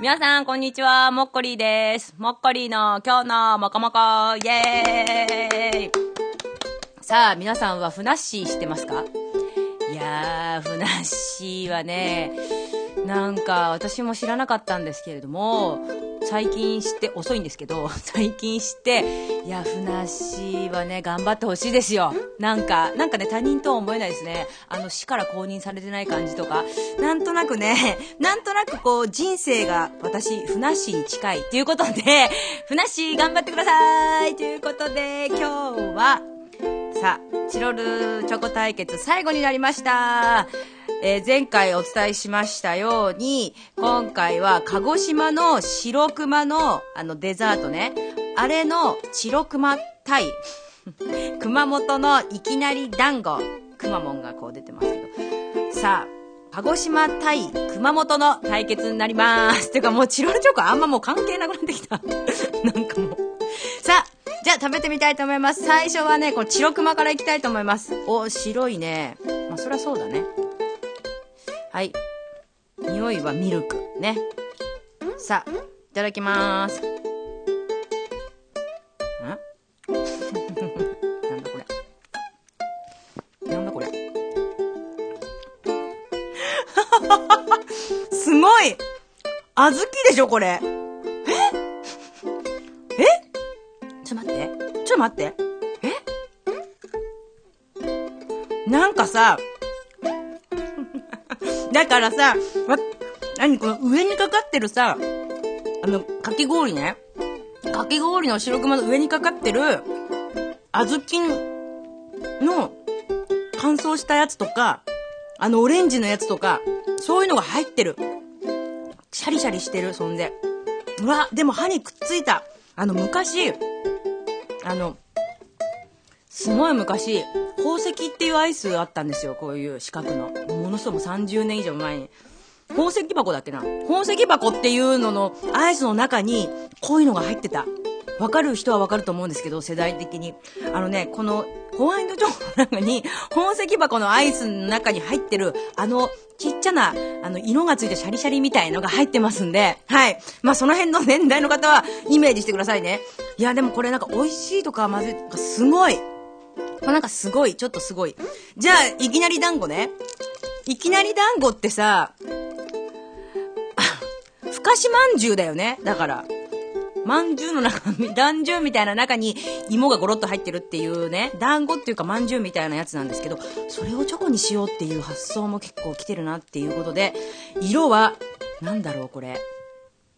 皆さん、こんにちは。もっこりーです。もっこりーの今日のもこもこ、イェーイさあ、皆さんはふなっしー知ってますか？いやー、ふなっしーはね、なんか私も知らなかったんですけれども、最近知って、遅いんですけど、最近知って、いや、ふなっしーはね、頑張ってほしいですよ。なんか、なんかね、他人とは思えないですね。あの、死から公認されてない感じとか、なんとなくね、なんとなくこう、人生が私、ふなっしーに近い。ということで、ふなっしー頑張ってくださいということで、今日は、さあ、チロルチョコ対決最後になりました。えー前回お伝えしましたように、今回は鹿児島の白熊のあのデザートね、あれの白熊対 熊本のいきなり団子。くまモンがこう出てますけど。さあ、鹿児島対熊本の対決になります。てかもうチロルチョコあんまもう関係なくなってきた。なんかもう。さあ、じゃあ食べてみたいと思います。最初はね、この白熊からいきたいと思います。お、白いね。まあ、そりゃそうだね。はい。匂いはミルク。ね。さあ、いただきまーす。なんだこれ。なんだこれ。すごい小豆でしょ、これ。え？え？ちょっと待って。ちょっと待って。え？なんかさ、だからさ、わ、何この上にかかってるさ、あの、かき氷ね。かき氷の白熊の上にかかってる、小豆の乾燥したやつとか、あのオレンジのやつとか、そういうのが入ってる。シャリシャリしてる、そんで。うわ、でも歯にくっついた。あの、昔、あの、すごい昔、宝石っていうアイスあったんですよ、こういう四角の。ものすごく30年以上前に。宝石箱だっけな宝石箱っていうののアイスの中にこういうのが入ってた。わかる人はわかると思うんですけど、世代的に。あのね、このホワイトチョコの中に、宝石箱のアイスの中に入ってる、あの、ちっちゃな、あの、色がついたシャリシャリみたいのが入ってますんで、はい。まあ、その辺の年代の方は、イメージしてくださいね。いや、でもこれなんか美味しいとかまずいとか、すごい。まあなんかすごい、ちょっとすごい。じゃあ、いきなり団子ね。いきなり団子ってさ、あ ふかしまんじゅうだよね。だから。まんじゅうの中身、団汁みたいな中に芋がゴロッと入ってるっていうね、団子っていうかまんじゅうみたいなやつなんですけど、それをチョコにしようっていう発想も結構来てるなっていうことで、色は、なんだろうこれ。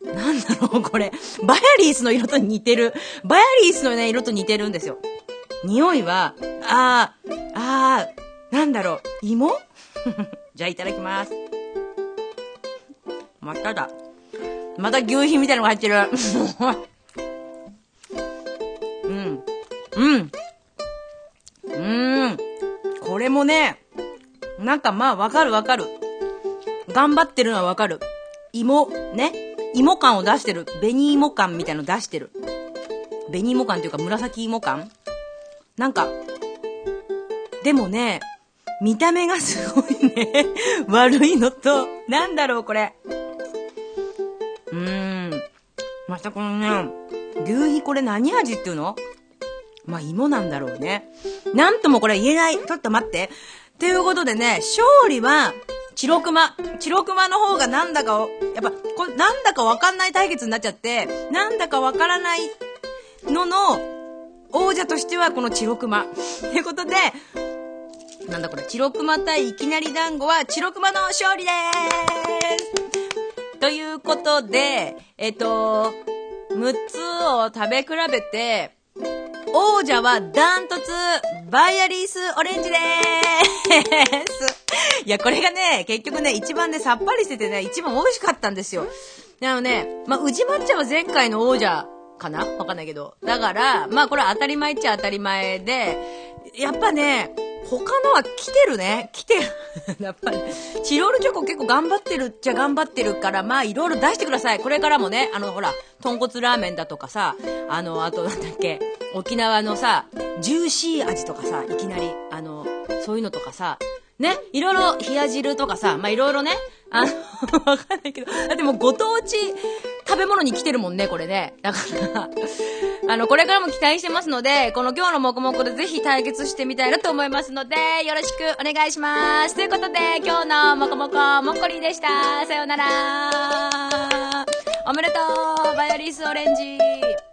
なんだろうこれ。バヤリースの色と似てる。バヤリースのね、色と似てるんですよ。匂いは、あー、あー、なんだろう、芋？じゃあいただきます。まただ。また牛皮みたいのが入ってる。うん。うん。うーん。これもね、なんかまあわかるわかる。頑張ってるのはわかる。芋、ね。芋感を出してる。紅芋感みたいの出してる。紅芋感っていうか紫芋感なんか、でもね、見た目がすごいね、悪いのと、なんだろうこれ。うーん。またこのね、牛皮これ何味っていうの？まあ芋なんだろうね。なんともこれ言えない。ちょっと待って。ということでね、勝利は、チロクマ。チロクマの方がなんだかを、やっぱ、こなんだかわかんない対決になっちゃって、なんだかわからないのの、王者としてはこのチロクマ。ということで、なんだこれ、チロクマ対いきなり団子は、チロクマの勝利でーすということで、えっと、6つを食べ比べて、王者はダントツ、バイアリースオレンジでーす。いや、これがね、結局ね、一番ね、さっぱりしててね、一番美味しかったんですよ。なのね、まあ、宇治抹茶は前回の王者かな？わかんないけど。だから、まあ、これ当たり前っちゃ当たり前で、やっぱね、他のは来てるね。来てる。やっぱり。チロルチョコ結構頑張ってるっちゃ頑張ってるから、まあいろいろ出してください。これからもね、あのほら、豚骨ラーメンだとかさ、あの、あとなんだっけ、沖縄のさ、ジューシー味とかさ、いきなり、あの、そういうのとかさ、ね、いろいろ冷や汁とかさ、まあ、いろいろね、あの、わかんないけど、だってもうご当地食べ物に来てるもんね、これね。だから、あの、これからも期待してますので、この今日のもこもこでぜひ対決してみたいなと思いますので、よろしくお願いします。ということで、今日のもこもこ、もっこりでした。さようなら。おめでとうバイオリスオレンジ